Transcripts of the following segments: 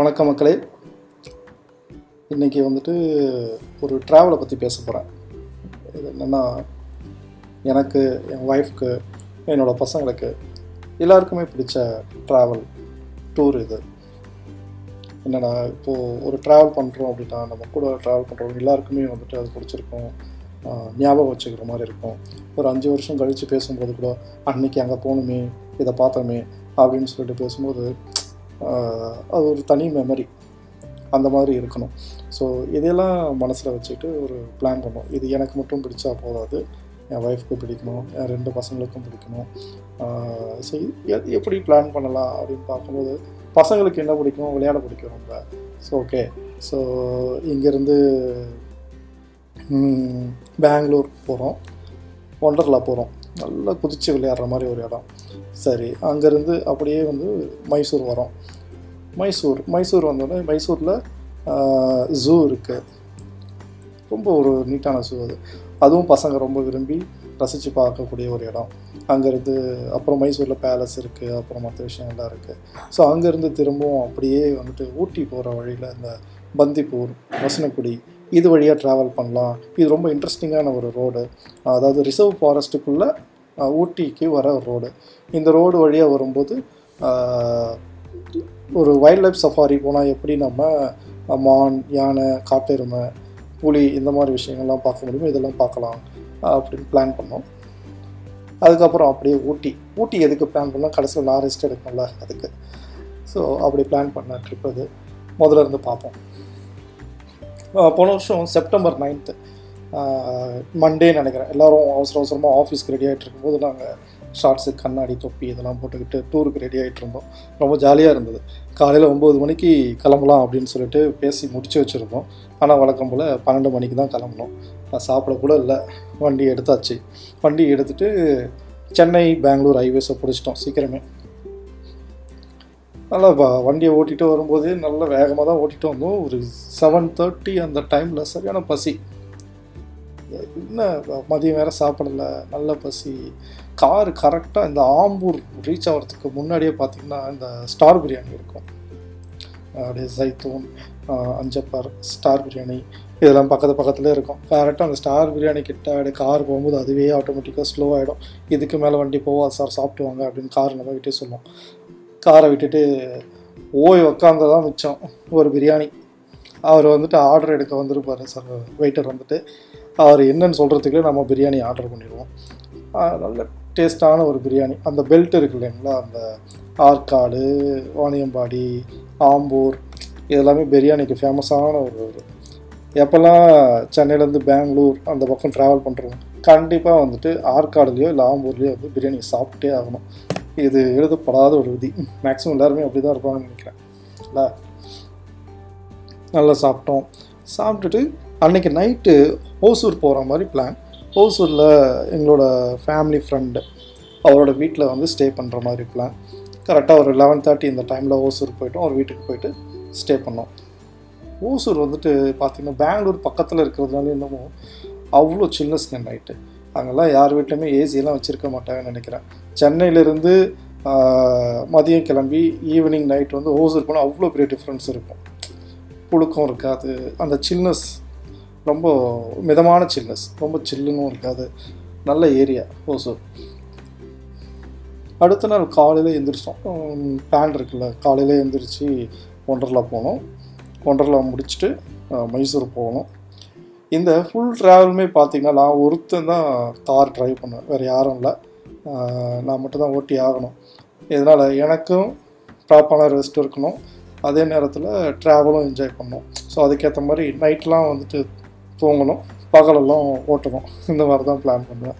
வணக்கம் மக்களே. இன்றைக்கி வந்துட்டு ஒரு ட்ராவலை பற்றி பேச போகிறேன் இது என்னென்னா எனக்கு என் ஒய்ஃப்க்கு என்னோடய பசங்களுக்கு எல்லாருக்குமே பிடிச்ச ட்ராவல் டூர் இது. என்னென்னா இப்போது ஒரு ட்ராவல் பண்ணுறோம் அப்படின்னா நம்ம கூட ட்ராவல் பண்ணுறவங்க எல்லாருக்குமே வந்துட்டு அது பிடிச்சிருக்கும். ஞாபகம் வச்சுக்கிற மாதிரி இருக்கும். ஒரு அஞ்சு வருஷம் கழித்து பேசும்போது கூட அன்னைக்கு அங்கே போகணுமே இதை பார்த்தோமே அப்படின்னு சொல்லிட்டு பேசும்போது அது ஒரு தனி மெமரி அந்த மாதிரி இருக்கணும். ஸோ இதெல்லாம் மனசில் வச்சுட்டு ஒரு பிளான் பண்ணோம். இது எனக்கு மட்டும் பிடிச்சா போதாது. என் ஒய்ஃப்க்கு பிடிக்கணும் என் ரெண்டு பசங்களுக்கும் பிடிக்கணும் ஸோ எப்படி பிளான் பண்ணலாம் அப்படின்னு பார்க்கும்போது பசங்களுக்கு என்ன பிடிக்கும் விளையாட பிடிக்கும் ரொம்ப. ஸோ ஓகே ஸோ இங்கேருந்து பெங்களூர் போகிறோம் ஒண்டர்லா போகிறோம் நல்லா குதித்து விளையாடுற மாதிரி ஒரு இடம். சரி அங்கேருந்து அப்படியே வந்து மைசூர் வரோம். மைசூர் மைசூர் வந்தோடனே மைசூரில் ஜூ இருக்குது ரொம்ப ஒரு நீட்டான ஜூ அது. அதுவும் பசங்க ரொம்ப விரும்பி ரசித்து பார்க்கக்கூடிய ஒரு இடம். அங்கேருந்து அப்புறம் மைசூரில் பேலஸ் இருக்குது அப்புறம் மற்ற விஷயங்கள்லாம் இருக்குது ஸோ அங்கேருந்து திரும்பவும் அப்படியே வந்துட்டு ஊட்டி போகிற வழியில் இந்த பந்திப்பூர் வசனக்குடி இது வழியாக ட்ராவல் பண்ணலாம். இது ரொம்ப இன்ட்ரெஸ்டிங்கான ஒரு ரோடு அதாவது ரிசர்வ் ஃபாரஸ்ட்டுக்குள்ளே ஊட்டிக்கு வர ஒரு ரோடு இந்த ரோடு வழியாக வரும்போது ஒரு வைல்ட் லைஃப் சஃபாரி போனால் எப்படி நம்ம மான் யானை காட்டெருமை புலி இந்த மாதிரி விஷயங்கள்லாம் பார்க்க முடியுமோ இதெல்லாம் பார்க்கலாம் அப்படின்னு பிளான் பண்ணோம். அதுக்கப்புறம் அப்படியே ஊட்டி. ஊட்டி எதுக்கு பிளான் பண்ணால் கடைசியில் நான் ரெஸ்ட் எடுக்கணும்ல அதுக்கு. ஸோ அப்படி பிளான் பண்ண ட்ரிப் அது. முதல்ல இருந்து பார்ப்போம். போன வருஷம் செப்டம்பர் நைன்த்து மண்டே நினைக்கிறேன். எல்லாரும் அவசர அவசரமாக ஆஃபீஸ்க்கு ரெடி ஆகிட்டு இருக்கும்போது நாங்கள் ஷார்ட்ஸு கண்ணாடி தொப்பி இதெல்லாம் போட்டுக்கிட்டு டூருக்கு ரெடி ஆகிட்டு இருந்தோம். ரொம்ப ஜாலியாக இருந்தது. காலையில் ஒம்பது மணிக்கு கிளம்பலாம் அப்படின்னு சொல்லிட்டு பேசி முடிச்சு வச்சுருந்தோம். ஆனால் வழக்கம் போல் பன்னெண்டு மணிக்கு தான் கிளம்பணும் நான் சாப்பிட இல்லை. வண்டி எடுத்தாச்சு. வண்டி எடுத்துகிட்டு சென்னை பெங்களூர் ஹைவேஸை பிடிச்சிட்டோம் சீக்கிரமே. நல்லா வண்டியை ஓட்டிகிட்டு வரும்போது நல்ல வேகமாக தான் ஓட்டிகிட்டு வந்தோம். ஒரு செவன் தேர்ட்டி அந்த டைமில் சரியான பசி. என்ன மதியம் வேறு சாப்பிடல நல்ல பசி. கார் கரெக்டாக இந்த ஆம்பூர் ரீச் ஆகிறதுக்கு முன்னாடியே பார்த்திங்கன்னா இந்த ஸ்டார் பிரியாணி இருக்கும். அப்படியே சைத்தூன் அஞ்சப்பார் அஞ்சப்பர் ஸ்டார் பிரியாணி இதெல்லாம் பக்கத்து பக்கத்துலேயே இருக்கும். கரெக்டாக அந்த ஸ்டார் பிரியாணி கிட்ட அப்படியே கார் போகும்போது அதுவே ஆட்டோமேட்டிக்காக ஸ்லோ ஆகிடும் இதுக்கு மேலே வண்டி போவா சார் சாப்பிட்டு வாங்க அப்படின்னு கார் நம்ம கிட்டே சொல்லுவோம். காரை விட்டுட்டு ஓய் உக்காந்ததான் மிச்சம். ஒரு பிரியாணி. அவர் வந்துட்டு ஆர்டர் எடுக்க வந்திருப்பார் சார் வெயிட்டர் வந்துட்டு. அவர் என்னன்னு சொல்கிறதுக்குள்ளே நம்ம பிரியாணி ஆர்டர் பண்ணிடுவோம். நல்ல டேஸ்டான ஒரு பிரியாணி. அந்த பெல்ட் இருக்கு இல்லைங்களா? அந்த ஆற்காடு வாணியம்பாடி ஆம்பூர் இதெல்லாமே பிரியாணிக்கு ஃபேமஸான ஒரு ஒரு எப்போல்லாம் சென்னையிலேருந்து பெங்களூர் அந்த பக்கம் ட்ராவல் பண்ணுறோம் கண்டிப்பாக வந்துட்டு ஆற்காடுலேயோ இல்லை ஆம்பூர்லேயோ வந்து பிரியாணி சாப்பிட்டே ஆகணும். இது எழுதப்படாத ஒரு விதி. மேக்ஸிமம் எல்லாருமே அப்படி தான் இருப்பாங்கன்னு நினைக்கிறேன். இல்லை? நல்லா சாப்பிட்டோம். சாப்பிட்டுட்டு அன்றைக்கி நைட்டு ஓசூர் போகிற மாதிரி பிளான் ஓசூரில் எங்களோட ஃபேமிலி ஃப்ரெண்டு அவரோட வீட்டில் வந்து ஸ்டே பண்ணுற மாதிரி பிளான் கரெக்டாக ஒரு லெவன் தேர்ட்டி இந்த டைமில் ஓசூர் போயிட்டோம். அவர் வீட்டுக்கு போயிட்டு ஸ்டே பண்ணோம். ஓசூர் வந்துட்டு பார்த்திங்கன்னா பெங்களூர் பக்கத்தில் இருக்கிறதுனால இன்னமும் அவ்வளோ சில்னஸ்ங்க நைட்டு அங்கெல்லாம் யார் வீட்லையுமே ஏசியெல்லாம் வச்சுருக்க மாட்டாங்கன்னு நினைக்கிறேன். சென்னையிலேருந்து மதியம் கிளம்பி ஈவினிங் நைட் வந்து ஓசூர் போனால் அவ்வளோ பெரிய டிஃப்ரென்ஸ் இருக்கும். புழுக்கம் இருக்காது. அந்த சில்னஸ் ரொம்ப மிதமான சில்னஸ் ரொம்ப சில்லுன்னு இருக்காது. நல்ல ஏரியா ஓசூர். அடுத்த நாள் காலையில் எழுந்திரிச்சோம் பிளான் இருக்குல்ல காலையில் எழுந்திரிச்சு ஒண்டர்லா போனோம். ஒண்டர்லா முடிச்சுட்டு மைசூர் போகணும் இந்த ஃபுல் ட்ராவலுமே பார்த்தீங்கன்னா நான் ஒருத்தன் தான் கார் ட்ரைவ் பண்ணேன். வேறு யாரும் இல்லை. நான் மட்டும்தான் ஓட்டி ஆகணும். இதனால் எனக்கும் ப்ராப்பரான ரெஸ்ட் இருக்கணும். அதே நேரத்தில் ட்ராவலும் என்ஜாய் பண்ணணும். ஸோ அதுக்கேற்ற மாதிரி நைட்லாம் வந்துட்டு தூங்கணும். பகலெல்லாம் ஓட்டணும். இந்த மாதிரி தான் பிளான் பண்ணுவேன்.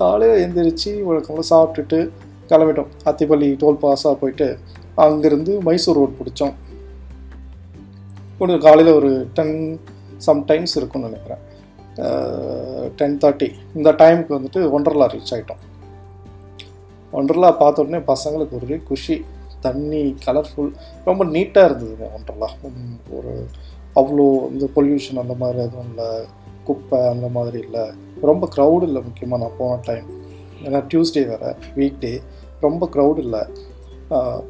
காலையில் எந்திரிச்சு வழக்கமாக சாப்பிட்டுட்டு கிளம்பிட்டோம். அத்திப்பள்ளி டோல் பாஸாக போயிட்டு அங்கேருந்து மைசூர் ரோட் பிடிச்சோம். கொஞ்சம் காலையில் ஒரு டென் சம்டைம்ஸ் இருக்கும்னு நினைக்கிறேன். டென் தேர்ட்டி இந்த டைமுக்கு வந்துட்டு ஒன்றரில் ரீச் ஆகிட்டோம் ஒண்டர்லா பார்த்த உடனே பசங்களுக்கு ஒரே குஷி தண்ணி கலர்ஃபுல் ரொம்ப நீட்டாக இருந்ததுங்க ஒண்டர்லா ஒரு அவ்வளோ இந்த பொல்யூஷன் அந்த மாதிரி எதுவும் இல்லை குப்பை அந்த மாதிரி இல்லை. ரொம்ப க்ரௌடு இல்லை முக்கியமாக நான் போன டைம் ஏன்னா டியூஸ்டே வேறு வீக் டே ரொம்ப க்ரௌட் இல்லை.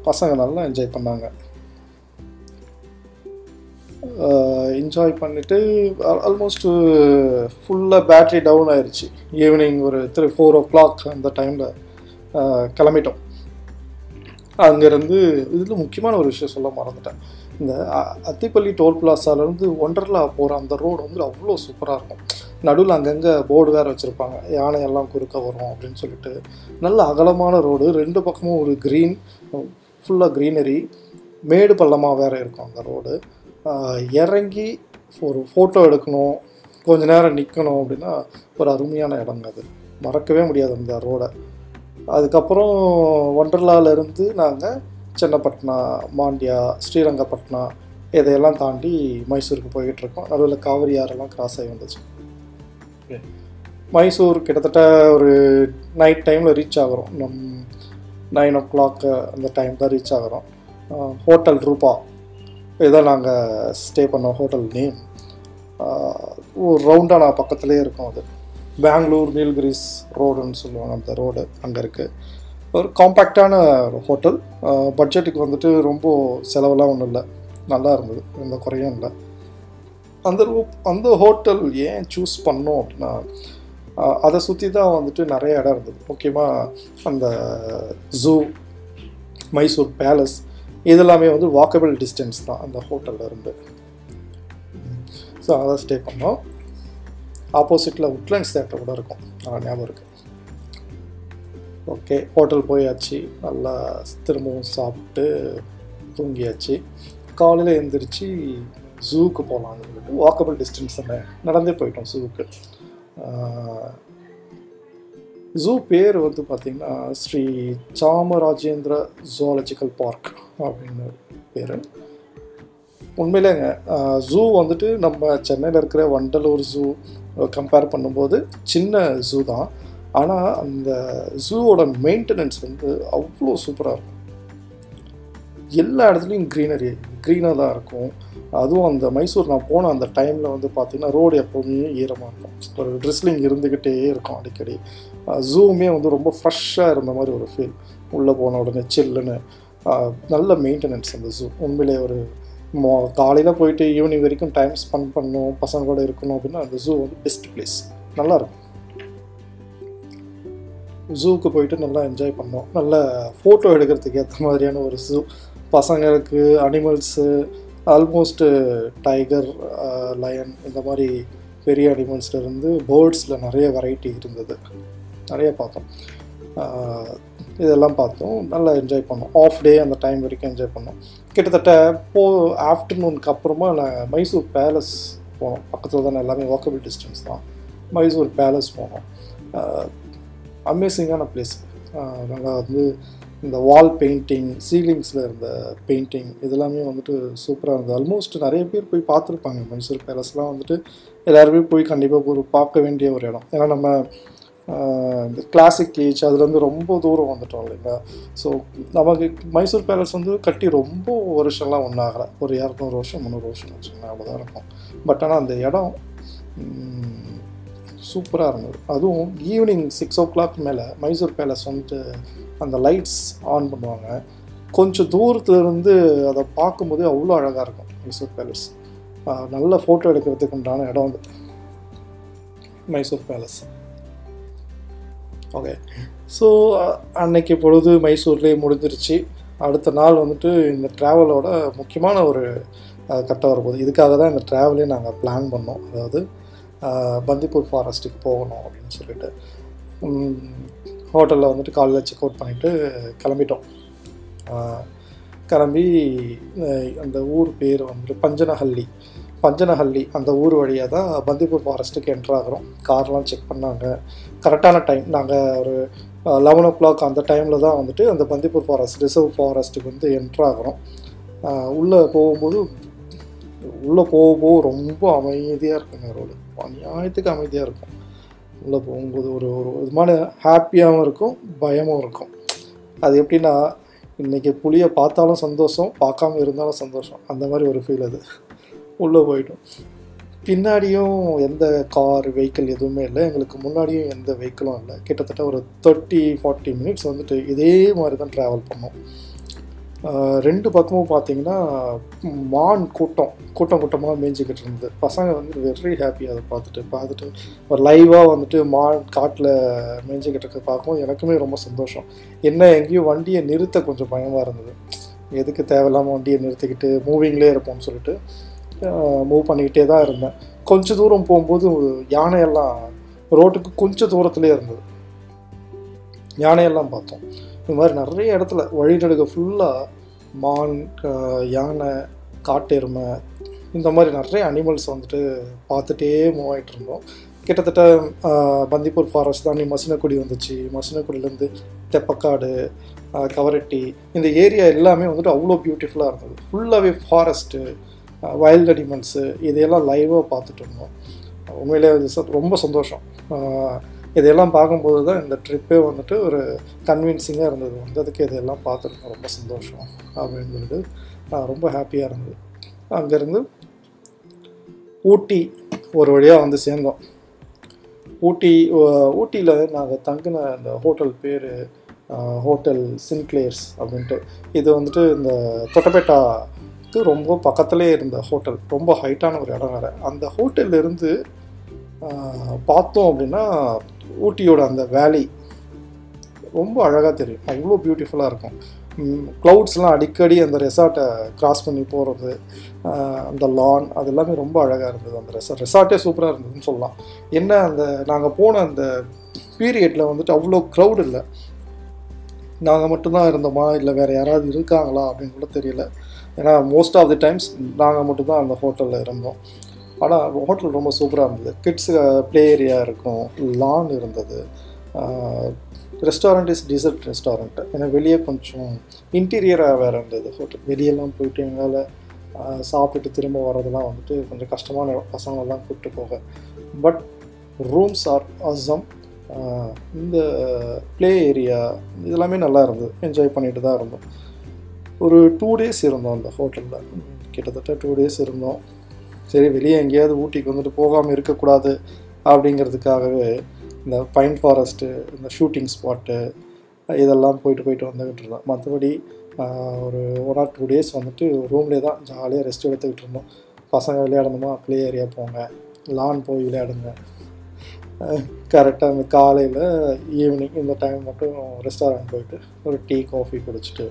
பசங்க நல்லா என்ஜாய் பண்ணாங்க. என்ஜாய் பண்ணிவிட்டு ஆல்மோஸ்ட்டு ஃபுல்லாக பேட்ரி டவுன் ஆயிடுச்சு ஈவினிங் ஒரு த்ரீ ஃபோர் ஓ கிளாக் அந்த டைமில் கிளம்பிட்டோம். அங்கேருந்து இதில் முக்கியமான ஒரு விஷயம் சொல்ல மறந்துட்டேன். இந்த அ- அத்திப்பள்ளி டோல் பிளாசாலேருந்து ஒண்டர்லா போகிற அந்த ரோடு வந்து அவ்வளோ சூப்பராக இருக்கும். நடுவில் அங்கங்கே போர்டு வேறு வச்சுருப்பாங்க. யானையெல்லாம் குறுக்க வரும் அப்படின்னு சொல்லிட்டு. நல்ல அகலமான ரோடு ரெண்டு பக்கமும் ஒரு க்ரீன் ஃபுல்லாக க்ரீனரி மேடு பள்ளமாக வேறு இருக்கும் அந்த ரோடு இறங்கி ஒரு ஃபோட்டோ எடுக்கணும். கொஞ்ச நேரம் நிற்கணும் அப்படின்னா ஒரு அருமையான இடங்க அது. மறக்கவே முடியாது அந்த ரோடை அதுக்கப்புறம் ஒண்டர்லாலேருந்து நாங்கள் சென்னப்பட்டினா மாண்டியா ஸ்ரீரங்கப்பட்டினா இதையெல்லாம் தாண்டி மைசூருக்கு போய்கிட்டு இருக்கோம் நடுவில் காவிரி ஆறெல்லாம் கிராஸ் ஆகி வந்துச்சு. மைசூர் கிட்டத்தட்ட ஒரு நைட் டைமில் ரீச் ஆகிறோம். நம் நைன் ஓ கிளாக் அந்த டைம் தான் ரீச் ஆகிறோம். ஹோட்டல் ரூபா இதான் நாங்கள் ஸ்டே பண்ணோம். ஹோட்டல் நேம் ஒரு ரவுண்டானா பக்கத்துலேயே இருக்கும் அது. பெங்களூர் நீல்கிரிஸ் ரோடுன்னு சொல்லுவாங்க. அந்த ரோடு அங்கே இருக்குது ஒரு காம்பேக்டான ஹோட்டல் பட்ஜெட்டுக்கு வந்துட்டு ரொம்ப செலவெல்லாம் ஒன்றும் இல்லை. நல்லா இருந்தது. எந்த குறையும் இல்லை. அந்த ரூ- அந்த ஹோட்டல் ஏன் சூஸ் பண்ணோம் அப்படின்னா அதை சுற்றி தான் வந்துட்டு நிறைய இடம் இருந்தது. முக்கியமாக அந்த ஜூ மைசூர் பேலஸ் இதெல்லாமே வந்து வாக்கபிள் டிஸ்டன்ஸ் தான் அந்த ஹோட்டலில் இருந்து. ஸோ அதை ஸ்டே பண்ணோம். ஆப்போசிட்டில் உட்லண்ட்ஸ் தேட்டர் கூட இருக்கும். நல்லா ஞாபகம் இருக்குது ஓகே ஹோட்டல் போயாச்சு. நல்லா திரும்பவும் சாப்பிட்டு தூங்கியாச்சு. காலையில் எழுந்திரிச்சு ஜூக்கு போகலான்னு சொல்லிட்டு வாக்கபிள் டிஸ்டன்ஸ் தானே நடந்தே போயிட்டோம் ஜூக்கு. ஜூ பேர் வந்து பார்த்திங்கன்னா ஸ்ரீ சாமராஜேந்திர ஜுவாலஜிக்கல் பார்க் அப்படின்னு பேர். உண்மையிலேங்க ஜூ வந்துட்டு நம்ம சென்னையில் இருக்கிற வண்டலூர் ஜூ கம்பேர் பண்ணும்போது சின்ன ஜூ தான். ஆனால் அந்த ஜூவோட மெயின்டெனன்ஸ் வந்து அவ்வளோ சூப்பராக இருக்கும். எல்லா இடத்துலையும் க்ரீனரி க்ரீனாக தான் இருக்கும். அதுவும் அந்த மைசூர் நான் போன அந்த டைமில் வந்து பார்த்திங்கன்னா ரோடு எப்போவுமே ஈரமாக இருக்கும். ஒரு ட்ரிஸ்லிங் இருந்துக்கிட்டே இருக்கும் அடிக்கடி. ஜூவுமே வந்து ரொம்ப ஃப்ரெஷ்ஷாக இருந்த மாதிரி ஒரு ஃபீல் உள்ளே போன உடனே சில்லுன்னு நல்ல மெயின்டெனன்ஸ் அந்த ஜூ உண்மையிலே ஒரு மோ காலையில் போயிட்டு ஈவினிங் வரைக்கும் டைம் ஸ்பெண்ட் பண்ணணும் பசங்க கூட இருக்கணும் அப்படின்னா அந்த ஜூ வந்து பெஸ்ட் பிளேஸ் நல்லாயிருக்கும் ஜூவுக்கு போயிட்டு நல்லா என்ஜாய் பண்ணோம் நல்ல ஃபோட்டோ எடுக்கிறதுக்கு ஏற்ற மாதிரியான ஒரு ஜூ பசங்களுக்கு அனிமல்ஸு ஆல்மோஸ்ட்டு டைகர் லயன் இந்த மாதிரி பெரிய அனிமல்ஸ்லேருந்து பேர்ட்ஸில் நிறைய வெரைட்டி இருந்தது. நிறைய பார்த்தோம். இதெல்லாம் பார்த்தோம். நல்லா என்ஜாய் பண்ணோம். ஆஃப் டே அந்த டைம் வரைக்கும் என்ஜாய் பண்ணோம். கிட்டத்தட்ட போ ஆஃப்டர்நூனுக்கு அப்புறமா நான் மைசூர் பேலஸ் போனோம். பக்கத்தில் தானே எல்லாமே வாக்கபிள் டிஸ்டன்ஸ் தான். மைசூர் பேலஸ் போனோம். அமேசிங்கான பிளேஸ் நாங்கள் வந்து இந்த வால் பெயிண்டிங் சீலிங்ஸில் இருந்த பெயிண்டிங் இதெல்லாமே வந்துட்டு சூப்பராக இருந்தது. ஆல்மோஸ்ட் நிறைய பேர் போய் பார்த்துருப்பாங்க. மைசூர் பேலஸ்லாம் வந்துட்டு எல்லாருமே போய் கண்டிப்பாக ஒரு பார்க்க வேண்டிய ஒரு இடம். ஏன்னா நம்ம இந்த கிளாசிக் ஏஜ் அதுலேருந்து ரொம்ப தூரம் வந்துட்டோம் இல்லைங்களா? ஸோ நமக்கு மைசூர் பேலஸ் வந்து கட்டி ரொம்ப வருஷம்லாம் ஒன்றும் ஆகலை ஒரு இரநூறு வருஷம் முந்நூறு வருஷம் அவ்வளோ அவ்வளோதான் இருக்கும். பட் ஆனால் அந்த இடம் சூப்பராக இருந்தது. அதுவும் ஈவினிங் சிக்ஸ் ஓ கிளாக் மேலே மைசூர் பேலஸ் வந்துட்டு அந்த லைட்ஸ் ஆன் பண்ணுவாங்க. கொஞ்சம் தூரத்துலேருந்து அதை பார்க்கும்போதே அவ்வளோ அழகாக இருக்கும் மைசூர் பேலஸ் நல்ல ஃபோட்டோ எடுக்கிறதுக்கு உண்டான இடம் வந்து மைசூர் பேலஸ் ஓகே ஸோ அன்னைக்கு பொழுது மைசூர்லேயே முடிஞ்சிருச்சு. அடுத்த நாள் வந்துட்டு இந்த ட்ராவலோட முக்கியமான ஒரு கட்டம் வரப்போகுது. இதுக்காக தான் இந்த ட்ராவலே நாங்கள் பிளான் பண்ணோம். அதாவது பந்திப்பூர் ஃபாரஸ்ட்டுக்கு போகணும் அப்படின்னு சொல்லிட்டு. ஹோட்டலில் வந்துட்டு காலையில் செக் அவுட் பண்ணிவிட்டு கிளம்பிட்டோம் கிளம்பி அந்த ஊர் பேர் வந்துட்டு பஞ்சனஹள்ளி. பஞ்சனஹள்ளி அந்த ஊர் வழியாக தான் பந்திப்பூர் ஃபாரஸ்ட்டுக்கு என்ட்ரு ஆகிறோம். கார்லாம் செக் பண்ணாங்க. கரெக்டான டைம் நாங்கள் ஒரு லெவன் ஓ கிளாக் அந்த டைமில் தான் வந்துட்டு அந்த பந்திப்பூர் ஃபாரஸ்ட் ரிசர்வ் ஃபாரஸ்ட்டுக்கு வந்து என்ட்ரு ஆகிறோம். உள்ளே போகும்போது உள்ளே போக போக ரொம்ப அமைதியாக இருக்குங்க ரோடு அநியாயத்துக்கு அமைதியாக இருக்கும். உள்ளே போகும்போது ஒரு ஒரு விதமான ஹாப்பியாகவும் இருக்கும் பயமும் இருக்கும். அது எப்படின்னா இன்றைக்கி புளியை பார்த்தாலும் சந்தோஷம் பார்க்காம இருந்தாலும் சந்தோஷம். அந்த மாதிரி ஒரு ஃபீல் அது. உள்ளே போயிட்டோம் பின்னாடியும் எந்த கார் வெஹிக்கிள் எதுவுமே இல்லை. எங்களுக்கு முன்னாடியும் எந்த வெஹிக்கிளும் இல்லை. கிட்டத்தட்ட ஒரு தேர்ட்டி ஃபார்ட்டி மினிட்ஸ் வந்துட்டு இதே மாதிரி தான் ட்ராவல் பண்ணோம். ரெண்டு பக்கமும் பார்த்தீங்கன்னா மான் கூட்டம். கூட்டம் கூட்டமாக மேய்ஞ்சிக்கிட்டு இருந்தது. பசங்க வந்து வெரி ஹாப்பி அதை பார்த்துட்டு பார்த்துட்டு ஒரு லைவாக வந்துட்டு மான் காட்டில் மேய்ஞ்சிக்கிட்டு இருக்க பார்க்கவும் எனக்குமே ரொம்ப சந்தோஷம். என்ன எங்கேயும் வண்டியை நிறுத்த கொஞ்சம் பயமாக இருந்தது. எதுக்கு தேவையில்லாமல் வண்டியை நிறுத்திக்கிட்டு மூவிங்லேயே இருப்போம்னு சொல்லிட்டு. மூவ் பண்ணிக்கிட்டே தான் இருந்தேன். கொஞ்சம் தூரம் போகும்போது யானையெல்லாம் ரோட்டுக்கு கொஞ்சம் தூரத்துலேயே இருந்தது. யானையெல்லாம் பார்த்தோம். இந்த மாதிரி நிறைய இடத்துல வழிநடுக ஃபுல்லாக மான் யானை காட்டெருமை இந்த மாதிரி நிறைய அனிமல்ஸ் வந்துட்டு பார்த்துட்டே மூவ் ஆகிட்டு இருந்தோம். கிட்டத்தட்ட பந்திப்பூர் ஃபாரஸ்ட் தாண்டி மசினக்குடி வந்துச்சு. மசினக்குடியிலேருந்து தெப்பக்காடு கவரட்டி இந்த ஏரியா எல்லாமே வந்துட்டு அவ்வளோ பியூட்டிஃபுல்லாக இருந்தது. ஃபுல்லாகவே ஃபாரஸ்ட்டு வைல்ட் அனிமல்ஸு இதையெல்லாம் லைவாக பார்த்துட்டு இருந்தோம். உண்மையிலே வந்து ரொம்ப சந்தோஷம். இதையெல்லாம் பார்க்கும்போது தான் இந்த ட்ரிப்பே வந்துட்டு ஒரு கன்வின்சிங்காக இருந்தது. வந்ததுக்கு இதையெல்லாம் பார்த்துருக்கோம் ரொம்ப சந்தோஷம் அப்படின்னு சொல்லிட்டு ரொம்ப ஹாப்பியாக இருந்தது. அங்கேருந்து ஊட்டி ஒரு வழியாக வந்து சேர்ந்தோம். ஊட்டி ஊட்டியில் நாங்கள் தங்கின அந்த ஹோட்டல் பேர் ஹோட்டல் சின்க்ளேர்ஸ் அப்படின்ட்டு. இது வந்துட்டு இந்த தொட்டபேட்டா வந்து ரொம்ப பக்கத்துலேயே இருந்த ஹோட்டல் ரொம்ப ஹைட்டான ஒரு இடம் வேறு. அந்த ஹோட்டல்லேருந்து பார்த்தோம் அப்படின்னா ஊட்டியோட அந்த வேலி ரொம்ப அழகாக தெரியும். அவ்வளோ பியூட்டிஃபுல்லாக இருக்கும். க்ளவுட்ஸ்லாம் அடிக்கடி அந்த ரெசார்ட்டை க்ராஸ் பண்ணி போகிறது அந்த லான் அது எல்லாமே ரொம்ப அழகாக இருந்தது அந்த ரெசார்ட் ரெசார்ட்டே சூப்பராக இருந்ததுன்னு சொல்லலாம். என்ன அந்த நாங்கள் போன அந்த பீரியடில் வந்துட்டு அவ்வளோ க்ரௌட் இல்லை. நாங்கள் மட்டும்தான் இருந்தோமா? இல்லை வேறு யாராவது இருக்காங்களா? அப்படின்னு கூட தெரியல. ஏன்னா மோஸ்ட் ஆஃப் தி டைம்ஸ் நாங்கள் மட்டும்தான் அந்த ஹோட்டலில் இருந்தோம். ஆனால் ஹோட்டல் ரொம்ப சூப்பராக இருந்தது. கிட்ஸு ப்ளே ஏரியா இருக்கும் லான் இருந்தது. ரெஸ்டாரண்ட் இஸ் டீசர்ட் ரெஸ்டாரண்ட் ஏன்னா வெளியே கொஞ்சம் இன்டீரியராக வேறு இருந்தது ஹோட்டல் வெளியெல்லாம் போயிட்டு எங்களால் சாப்பிட்டுட்டு திரும்ப வர்றதெல்லாம் வந்துட்டு கொஞ்சம் கஷ்டமான பசங்களெல்லாம் கூப்பிட்டு போக. பட் ரூம்ஸ் ஆர் அசம் இந்த ப்ளே ஏரியா இதெல்லாமே நல்லா இருந்தது. என்ஜாய் பண்ணிட்டு தான் இருந்தோம். ஒரு டூ டேஸ் இருந்தோம் அந்த ஹோட்டலில் கிட்டத்தட்ட டூ டேஸ் இருந்தோம். சரி வெளியே எங்கேயாவது ஊட்டிக்கு வந்துட்டு போகாமல் இருக்கக்கூடாது அப்படிங்கிறதுக்காகவே இந்த பைன் ஃபாரஸ்ட்டு இந்த ஷூட்டிங் ஸ்பாட்டு இதெல்லாம் போயிட்டு போயிட்டு வந்துக்கிட்டு இருந்தோம். மற்றபடி ஒரு ஒன் ஆர் டூ டேஸ் வந்துட்டு ரூம்லேயே தான் ஜாலியாக ரெஸ்ட் எடுத்துக்கிட்டு இருந்தோம். பசங்க விளையாடணுமா? ப்ளே ஏரியா போங்க. லான் போய் விளையாடுங்க. கரெக்டாக அந்த காலையில் ஈவினிங் இந்த டைம் மட்டும் ரெஸ்டாரண்ட் போயிட்டு ஒரு டீ காஃபி குடிச்சிட்டு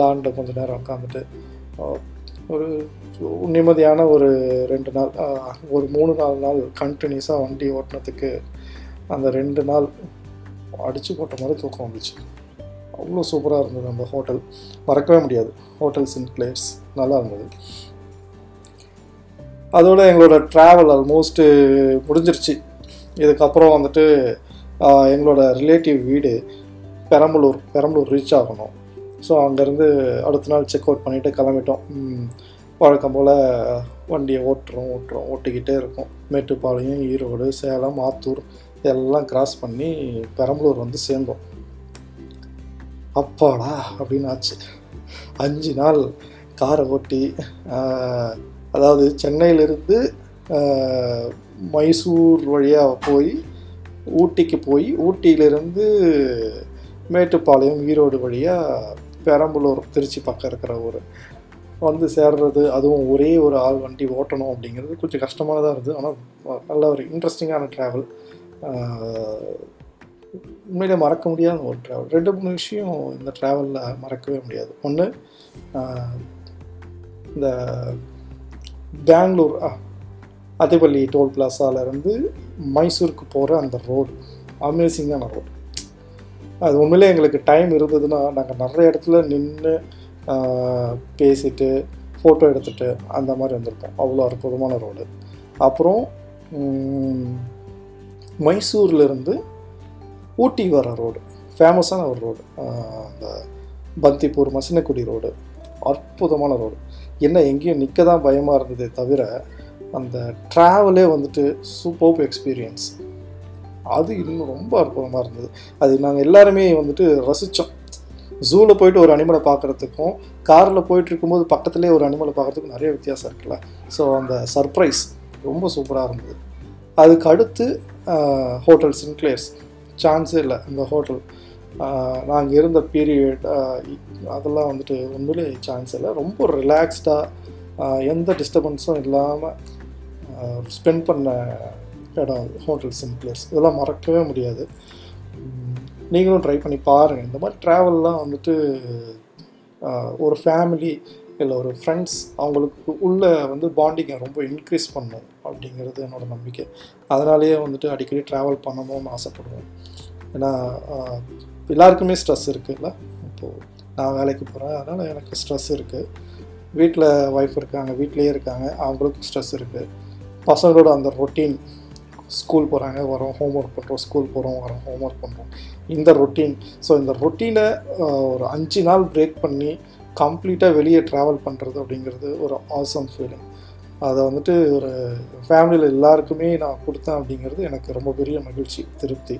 லாண்டில் கொஞ்சம் நேரம் உட்காந்துட்டு ஒரு நிம்மதியான ஒரு ரெண்டு நாள் ஒரு மூணு நாலு நாள் கண்டினியூஸாக வண்டி ஓட்டினதுக்கு அந்த ரெண்டு நாள் அடித்து போட்ட மாதிரி தூக்கம் வந்துச்சு. அவ்வளோ சூப்பராக இருந்தது அந்த ஹோட்டல் மறக்கவே முடியாது. ஹோட்டல்ஸ் இன் பிளேஸ் நல்லா இருந்தது. அதோட எங்களோட ட்ராவல் ஆல்மோஸ்ட்டு முடிஞ்சிருச்சு. இதுக்கப்புறம் வந்துட்டு எங்களோட ரிலேட்டிவ் வீடு பெரம்பலூர் பெரம்பலூர் ரீச் ஆகணும். ஸோ அங்கேருந்து அடுத்த நாள் செக் அவுட் பண்ணிவிட்டு கிளம்பிட்டோம். வழக்கம் போல் வண்டியை ஓட்டுறோம் ஓட்டுறோம் ஓட்டிக்கிட்டே இருக்கோம். மேட்டுப்பாளையம் ஈரோடு சேலம் ஆத்தூர் எல்லாம் கிராஸ் பண்ணி பெரம்பலூர் வந்து சேர்ந்தோம். அப்பாடா அப்படின்னு ஆச்சு அஞ்சு நாள் காரை ஓட்டி அதாவது சென்னையிலிருந்து மைசூர் வழியாக போய் ஊட்டிக்கு போய் ஊட்டியிலிருந்து மேட்டுப்பாளையம் ஈரோடு வழியாக பெரம்பலூர் திருச்சி பக்கம் இருக்கிற ஊர். வந்து சேர்றது அதுவும் ஒரே ஒரு ஆள் வண்டி ஓட்டணும் அப்படிங்கிறது கொஞ்சம் கஷ்டமானதாக இருந்தது. ஆனால் நல்ல ஒரு இன்ட்ரெஸ்டிங்கான ட்ராவல் உண்மையிலே மறக்க முடியாத ஒரு ட்ராவல் ரெண்டு மூணு விஷயம் இந்த ட்ராவலில் மறக்கவே முடியாது. ஒன்று இந்த பெங்களூர் அத்தைப்பள்ளி டோல் பிளாசாலேருந்து மைசூருக்கு போகிற அந்த ரோடு அமேசிங்கான ரோடு அது உண்மையிலே எங்களுக்கு டைம் இருந்ததுன்னா நாங்கள் நிறைய இடத்துல நின்று பேசிட்டு ஃபோட்டோ எடுத்துட்டு அந்த மாதிரி வந்திருப்போம். அவ்வளோ அற்புதமான ரோடு அப்புறம் மைசூர்லேருந்து ஊட்டி வர ரோடு ஃபேமஸான ஒரு ரோடு அந்த பந்திப்பூர் மசினக்குடி ரோடு அற்புதமான ரோடு என்ன எங்கேயும் நிற்க தான் பயமாக இருந்ததே தவிர அந்த ட்ராவலே வந்துட்டு சூப்பர் எக்ஸ்பீரியன்ஸ் அது இன்னும் ரொம்ப அற்புதமாக இருந்தது. அது நாங்கள் எல்லாருமே வந்துட்டு ரசித்தோம் ஜூவில் போயிட்டு ஒரு அனிமலை பார்க்குறதுக்கும் காரில் போயிட்டு இருக்கும்போது பக்கத்துலேயே ஒரு அனிமலை பார்க்குறதுக்கும் நிறைய வித்தியாசம் இருக்குல்ல? ஸோ அந்த சர்ப்ரைஸ் ரொம்ப சூப்பராக இருந்தது. அதுக்கு அடுத்து ஹோட்டல் சின்க்ளேர்ஸ் சான்ஸே இல்லை இந்த ஹோட்டல் நாங்கள் இருந்த பீரியட் அதெல்லாம் வந்துட்டு உண்மையிலே சான்ஸ் இல்லை. ரொம்ப ரிலாக்ஸ்டாக எந்த டிஸ்டர்பன்ஸும் இல்லாமல் ஸ்பெண்ட் பண்ண இடம் ஹோட்டல் சிம்ப்ளர்ஸ் இதெல்லாம் மறக்கவே முடியாது. நீங்களும் ட்ரை பண்ணி பாருங்கள் இந்த மாதிரி ட்ராவல்லாம் வந்துட்டு ஒரு ஃபேமிலி இல்லை ஒரு ஃப்ரெண்ட்ஸ் அவங்களுக்கு உள்ள வந்து பாண்டிங்கை ரொம்ப இன்க்ரீஸ் பண்ணும் அப்படிங்கிறது என்னோட நம்பிக்கை. அதனாலேயே வந்துட்டு அடிக்கடி ட்ராவல் பண்ணணும்னு ஆசைப்படுவேன் ஏன்னா எல்லாருக்குமே ஸ்ட்ரெஸ் இருக்குல்ல? இப்போது நான் வேலைக்கு போகிறேன் அதனால் எனக்கு ஸ்ட்ரெஸ் இருக்குது வீட்டில் ஒய்ஃப் இருக்காங்க வீட்லேயே இருக்காங்க. அவங்களுக்கும் ஸ்ட்ரெஸ் இருக்குது பசங்களோட அந்த ரொட்டீன் ஸ்கூல் போகிறாங்க வரோம் ஹோம் ஒர்க் பண்ணுறோம் ஸ்கூல் போகிறோம் வரோம் ஹோம் ஒர்க் பண்ணுறோம் இந்த ரொட்டீன் ஸோ இந்த ரொட்டீனை ஒரு அஞ்சு நாள் பிரேக் பண்ணி கம்ப்ளீட்டாக வெளியே ட்ராவல் பண்ணுறது அப்படிங்கிறது ஒரு ஆசம் ஃபீலிங் அதை வந்துட்டு ஒரு ஃபேமிலியில் எல்லாருக்குமே நான் கொடுத்தேன் அப்படிங்கிறது எனக்கு ரொம்ப பெரிய மகிழ்ச்சி திருப்தி.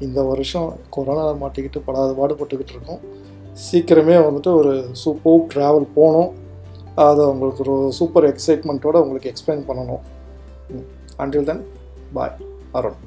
இந்த வருஷம் கொரோனா மாட்டிக்கிட்டு படாத பாடுபட்டுக்கிட்டு இருக்கோம். சீக்கிரமே வந்துட்டு ஒரு சூப்பர் ட்ராவல் போனோம். அதை உங்களுக்கு ஒரு சூப்பர் எக்ஸைட்மெண்ட்டோடு உங்களுக்கு எக்ஸ்பிளைன் பண்ணணும். Until then bye Arun.